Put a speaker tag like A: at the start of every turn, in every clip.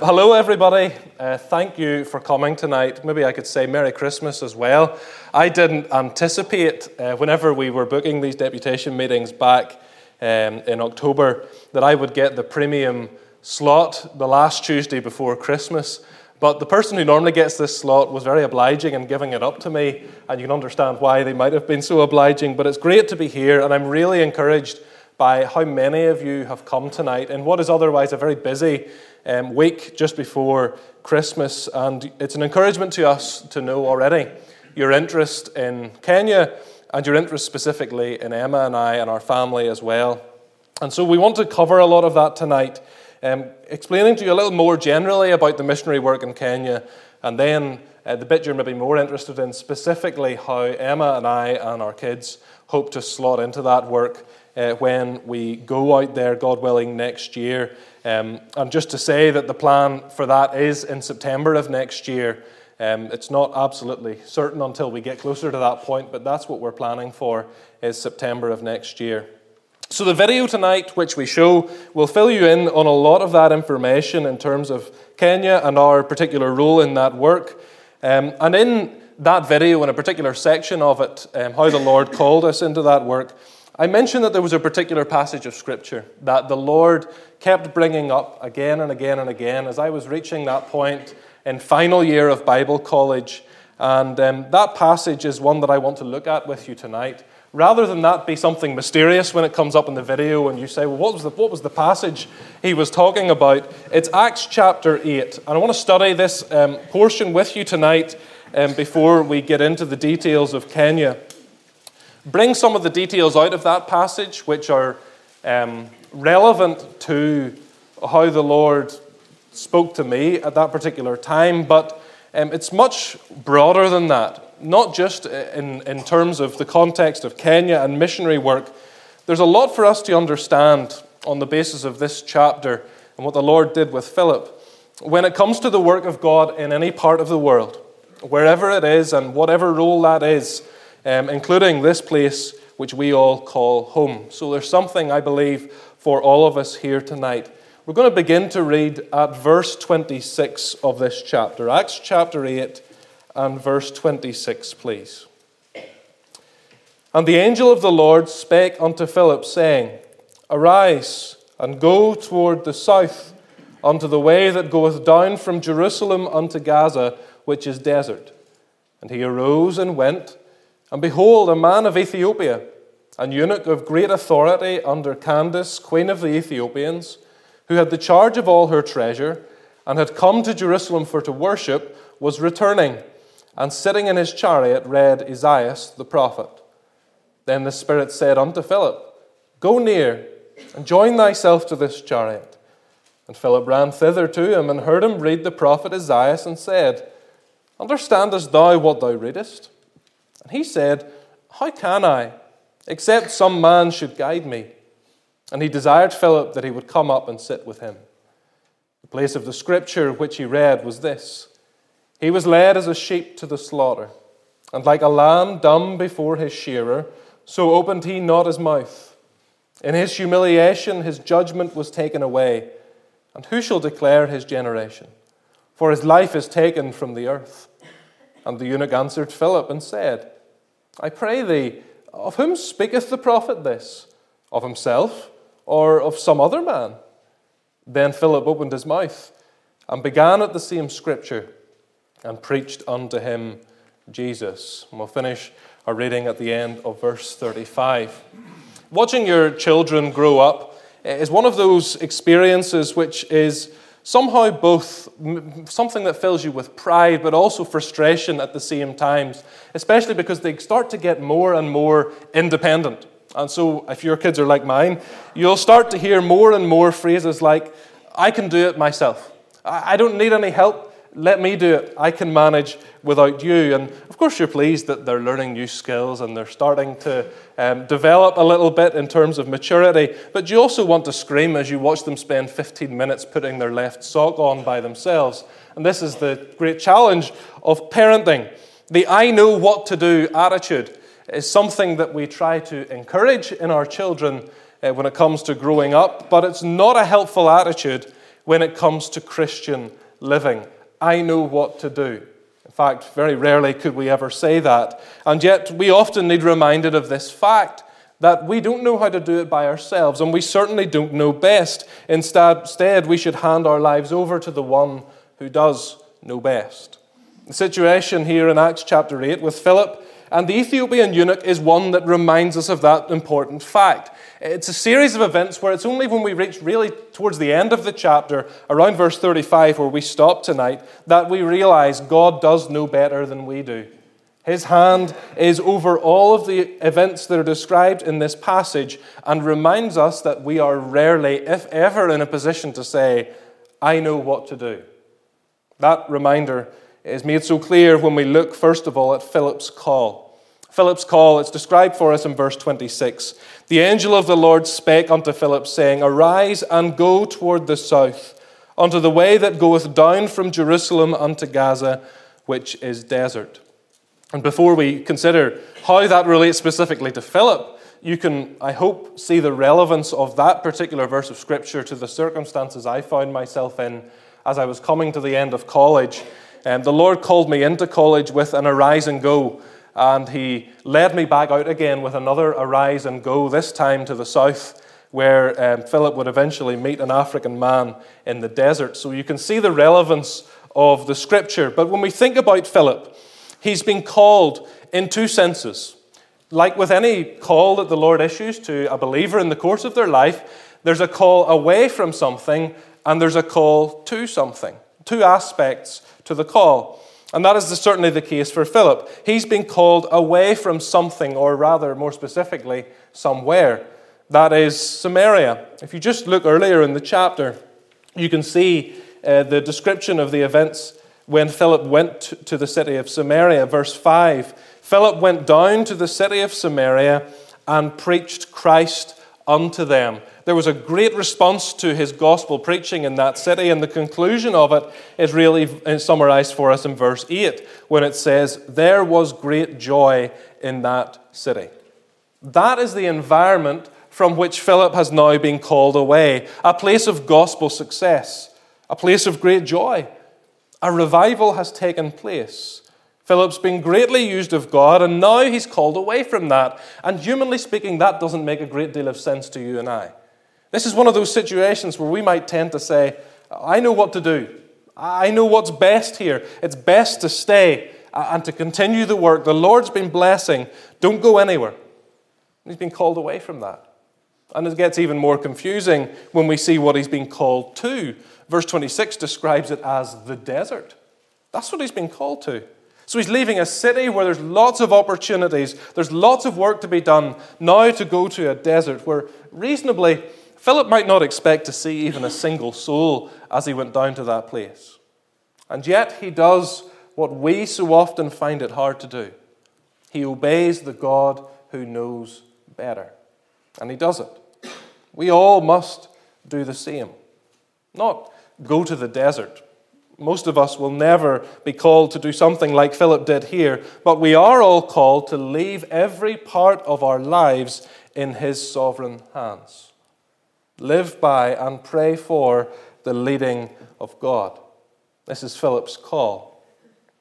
A: Hello, everybody. Uh, thank you for coming tonight. Maybe I could say Merry Christmas as well. I didn't anticipate, uh, whenever we were booking these deputation meetings back um, in October, that I would get the premium slot the last Tuesday before Christmas. But the person who normally gets this slot was very obliging in giving it up to me, and you can understand why they might have been so obliging. But it's great to be here, and I'm really encouraged by how many of you have come tonight in what is otherwise a very busy um, week just before Christmas. And it's an encouragement to us to know already your interest in Kenya and your interest specifically in Emma and I and our family as well. And so we want to cover a lot of that tonight, um, explaining to you a little more generally about the missionary work in Kenya, and then uh, the bit you're maybe more interested in, specifically how Emma and I and our kids hope to slot into that work uh, when we go out there, God willing, next year. Um, and just to say that the plan for that is in September of next year. Um, it's not absolutely certain until we get closer to that point, but that's what we're planning for is September of next year. So the video tonight, which we show, will fill you in on a lot of that information in terms of Kenya and our particular role in that work. Um, and in that video, in a particular section of it, um, how the Lord called us into that work, I mentioned that there was a particular passage of Scripture that the Lord kept bringing up again and again and again as I was reaching that point in final year of Bible college. And um, that passage is one that I want to look at with you tonight. Rather than that be something mysterious when it comes up in the video and you say, well, what was the, what was the passage he was talking about? It's Acts chapter 8. And I want to study this um, portion with you tonight um, before we get into the details of Kenya bring some of the details out of that passage which are um, relevant to how the Lord spoke to me at that particular time, but um, it's much broader than that, not just in, in terms of the context of Kenya and missionary work. There's a lot for us to understand on the basis of this chapter and what the Lord did with Philip when it comes to the work of God in any part of the world, wherever it is and whatever role that is um, including this place which we all call home. So there's something, I believe, for all of us here tonight. We're going to begin to read at verse 26 of this chapter, Acts chapter 8 and verse 26, please. And the angel of the Lord spake unto Philip, saying, Arise and go toward the south unto the way that goeth down from Jerusalem unto Gaza, which is desert. And he arose and went. And behold, a man of Ethiopia, an eunuch of great authority under Candace, queen of the Ethiopians, who had the charge of all her treasure, and had come to Jerusalem for to worship, was returning, and sitting in his chariot read Esaias the prophet. Then the Spirit said unto Philip, Go near, and join thyself to this chariot. And Philip ran thither to him, and heard him read the prophet Esaias, and said, Understandest thou what thou readest? And he said, How can I, except some man should guide me? And he desired Philip that he would come up and sit with him. The place of the scripture which he read was this He was led as a sheep to the slaughter, and like a lamb dumb before his shearer, so opened he not his mouth. In his humiliation, his judgment was taken away. And who shall declare his generation? For his life is taken from the earth. And the eunuch answered Philip and said, I pray thee, of whom speaketh the prophet this? Of himself or of some other man? Then Philip opened his mouth and began at the same scripture and preached unto him Jesus. And we'll finish our reading at the end of verse 35. Watching your children grow up is one of those experiences which is somehow both something that fills you with pride but also frustration at the same times, especially because they start to get more and more independent. And so, if your kids are like mine, you'll start to hear more and more phrases like, I can do it myself. I don't need any help let me do it. I can manage without you. And of course, you're pleased that they're learning new skills and they're starting to um, develop a little bit in terms of maturity. But you also want to scream as you watch them spend 15 minutes putting their left sock on by themselves. And this is the great challenge of parenting. The I know what to do attitude is something that we try to encourage in our children uh, when it comes to growing up, but it's not a helpful attitude when it comes to Christian living. I know what to do. In fact, very rarely could we ever say that. And yet, we often need reminded of this fact that we don't know how to do it by ourselves, and we certainly don't know best. Instead, we should hand our lives over to the one who does know best. The situation here in Acts chapter 8 with Philip and the Ethiopian eunuch is one that reminds us of that important fact. It's a series of events where it's only when we reach really towards the end of the chapter, around verse 35, where we stop tonight, that we realize God does know better than we do. His hand is over all of the events that are described in this passage and reminds us that we are rarely, if ever, in a position to say, I know what to do. That reminder is made so clear when we look, first of all, at Philip's call. Philip's call, it's described for us in verse 26. The angel of the Lord spake unto Philip, saying, Arise and go toward the south, unto the way that goeth down from Jerusalem unto Gaza, which is desert. And before we consider how that relates specifically to Philip, you can, I hope, see the relevance of that particular verse of Scripture to the circumstances I found myself in as I was coming to the end of college um, the Lord called me into college with an arise and go, and He led me back out again with another arise and go, this time to the south, where um, Philip would eventually meet an African man in the desert. So you can see the relevance of the scripture. But when we think about Philip, he's been called in two senses. Like with any call that the Lord issues to a believer in the course of their life, there's a call away from something and there's a call to something. Two aspects to the call. And that is certainly the case for Philip. He's been called away from something, or rather, more specifically, somewhere. That is Samaria. If you just look earlier in the chapter, you can see uh, the description of the events when Philip went to the city of Samaria. Verse 5 Philip went down to the city of Samaria and preached Christ unto them. There was a great response to his gospel preaching in that city, and the conclusion of it is really summarized for us in verse 8 when it says, There was great joy in that city. That is the environment from which Philip has now been called away a place of gospel success, a place of great joy. A revival has taken place. Philip's been greatly used of God, and now he's called away from that. And humanly speaking, that doesn't make a great deal of sense to you and I. This is one of those situations where we might tend to say, I know what to do. I know what's best here. It's best to stay and to continue the work. The Lord's been blessing. Don't go anywhere. He's been called away from that. And it gets even more confusing when we see what he's been called to. Verse 26 describes it as the desert. That's what he's been called to. So he's leaving a city where there's lots of opportunities, there's lots of work to be done, now to go to a desert where reasonably Philip might not expect to see even a single soul as he went down to that place. And yet he does what we so often find it hard to do he obeys the God who knows better. And he does it. We all must do the same. Not go to the desert most of us will never be called to do something like Philip did here, but we are all called to leave every part of our lives in his sovereign hands. Live by and pray for the leading of God. This is Philip's call.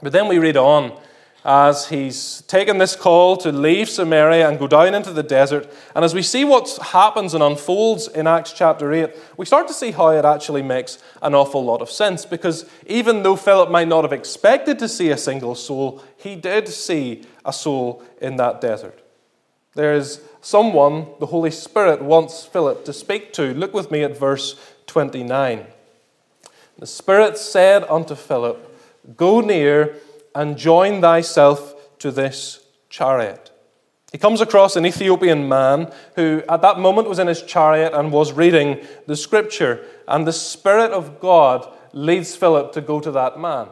A: But then we read on as he's taken this call to leave Samaria and go down into the desert. And as we see what happens and unfolds in Acts chapter 8, we start to see how it actually makes an awful lot of sense. Because even though Philip might not have expected to see a single soul, he did see a soul in that desert. There is someone the Holy Spirit wants Philip to speak to. Look with me at verse 29. The Spirit said unto Philip, Go near and join thyself to this chariot. He comes across an Ethiopian man who, at that moment, was in his chariot and was reading the scripture. And the Spirit of God leads Philip to go to that man.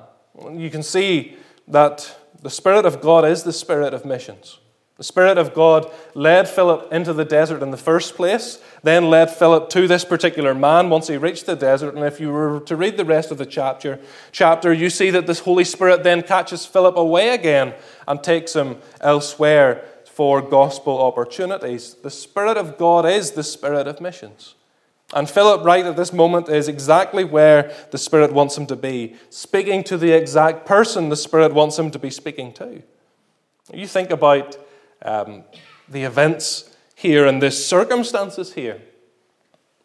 A: You can see that the Spirit of God is the Spirit of missions. The Spirit of God led Philip into the desert in the first place, then led Philip to this particular man once he reached the desert. And if you were to read the rest of the chapter, chapter, you see that this Holy Spirit then catches Philip away again and takes him elsewhere for gospel opportunities. The Spirit of God is the Spirit of missions. And Philip, right at this moment, is exactly where the Spirit wants him to be, speaking to the exact person the Spirit wants him to be speaking to. You think about um, the events here and the circumstances here.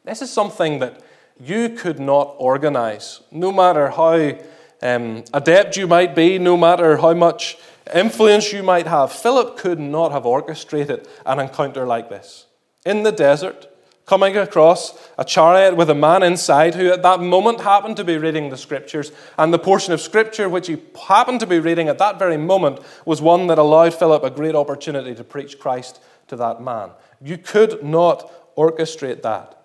A: This is something that you could not organize, no matter how um, adept you might be, no matter how much influence you might have. Philip could not have orchestrated an encounter like this. In the desert, coming across a chariot with a man inside who at that moment happened to be reading the scriptures. And the portion of scripture which he happened to be reading at that very moment was one that allowed Philip a great opportunity to preach Christ to that man. You could not orchestrate that,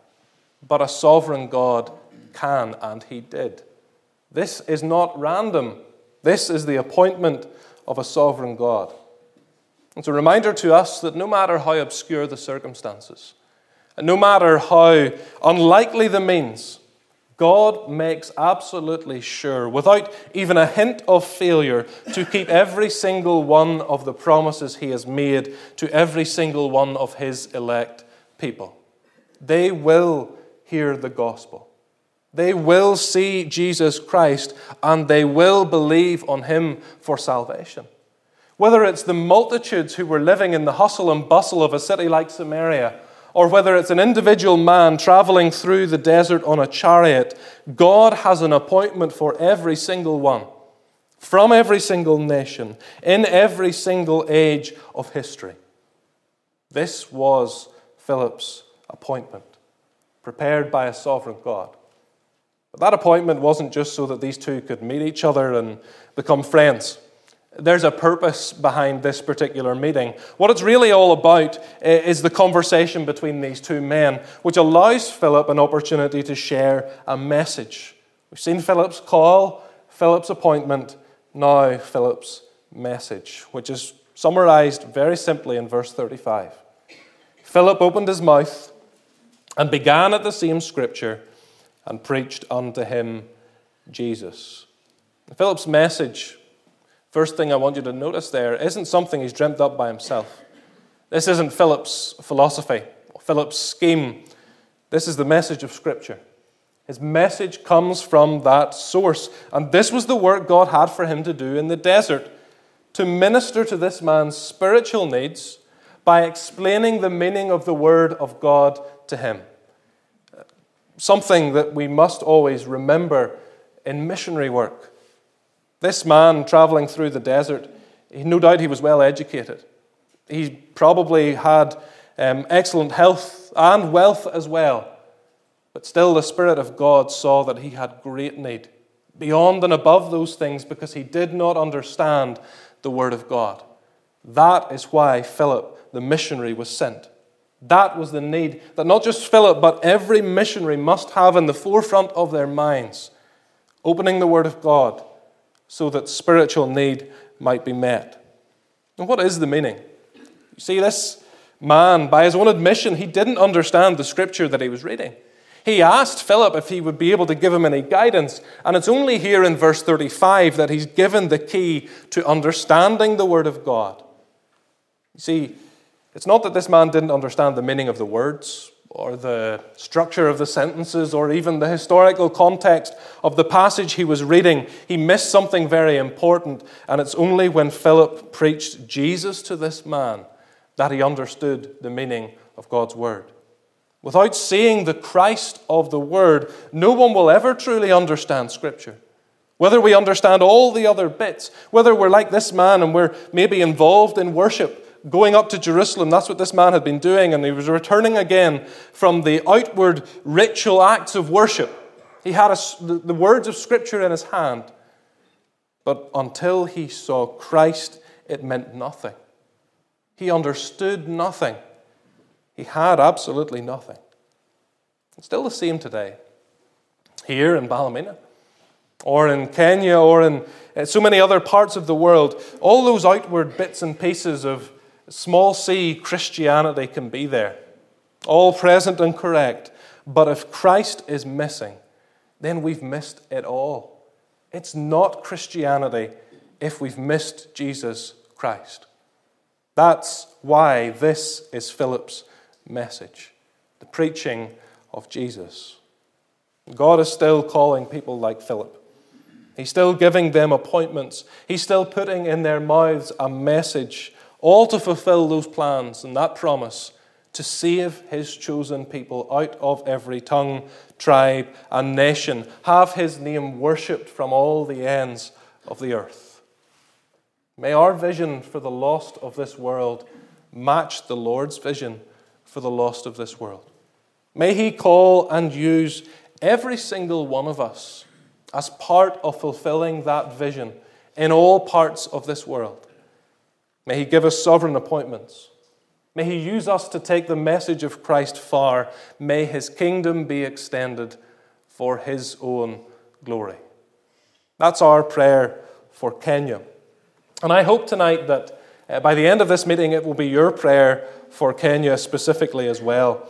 A: but a sovereign God can, and he did. This is not random. This is the appointment of a sovereign God. It's a reminder to us that no matter how obscure the circumstances, no matter how unlikely the means, God makes absolutely sure, without even a hint of failure, to keep every single one of the promises He has made to every single one of His elect people. They will hear the gospel. They will see Jesus Christ and they will believe on Him for salvation. Whether it's the multitudes who were living in the hustle and bustle of a city like Samaria, or whether it's an individual man traveling through the desert on a chariot, God has an appointment for every single one, from every single nation, in every single age of history. This was Philip's appointment, prepared by a sovereign God. But that appointment wasn't just so that these two could meet each other and become friends. There's a purpose behind this particular meeting. What it's really all about eh, is the conversation between these two men, which allows Philip an opportunity to share a message. We've seen Philip's call, Philip's appointment, now Philip's message, which is summarized very simply in verse 35. Philip opened his mouth and began at the same scripture and preached unto him Jesus. Philip's message First thing I want you to notice there isn't something he's dreamt up by himself. This isn't Philip's philosophy, Philip's scheme. This is the message of Scripture. His message comes from that source. And this was the work God had for him to do in the desert to minister to this man's spiritual needs by explaining the meaning of the Word of God to him. Something that we must always remember in missionary work. This man traveling through the desert, no doubt he was well educated. He probably had um, excellent health and wealth as well. But still, the Spirit of God saw that he had great need beyond and above those things because he did not understand the Word of God. That is why Philip, the missionary, was sent. That was the need that not just Philip, but every missionary must have in the forefront of their minds. Opening the Word of God so that spiritual need might be met. And what is the meaning? You see, this man, by his own admission, he didn't understand the scripture that he was reading. He asked Philip if he would be able to give him any guidance, and it's only here in verse 35 that he's given the key to understanding the Word of God. You see, it's not that this man didn't understand the meaning of the words, or the structure of the sentences or even the historical context of the passage he was reading, he missed something very important. And it's only when Philip preached Jesus to this man that he understood the meaning of God's word. Without seeing the Christ of the word, no one will ever truly understand Scripture. Whether we understand all the other bits, whether we're like this man and we're maybe involved in worship, going up to Jerusalem. That's what this man had been doing, and he was returning again from the outward ritual acts of worship. He had a, the words of Scripture in his hand. But until he saw Christ, it meant nothing. He understood nothing. He had absolutely nothing. It's still the same today. Here in Ballymena, or in Kenya, or in uh, so many other parts of the world, all those outward bits and pieces of small c Christianity can be there, all present and correct. But if Christ is missing, then we've missed it all. It's not Christianity if we've missed Jesus Christ. That's why this is Philip's message the preaching of Jesus. God is still calling people like Philip. He's still giving them appointments. He's still putting in their mouths a message, all to fulfill those plans and that promise to save his chosen people out of every tongue, tribe, and nation, have his name worshipped from all the ends of the earth. May our vision for the lost of this world match the Lord's vision for the lost of this world. May he call and use every single one of us as part of fulfilling that vision in all parts of this world. May He give us sovereign appointments. May He use us to take the message of Christ far. May His kingdom be extended for His own glory. That's our prayer for Kenya. And I hope tonight that uh, by the end of this meeting, it will be your prayer for Kenya specifically as well.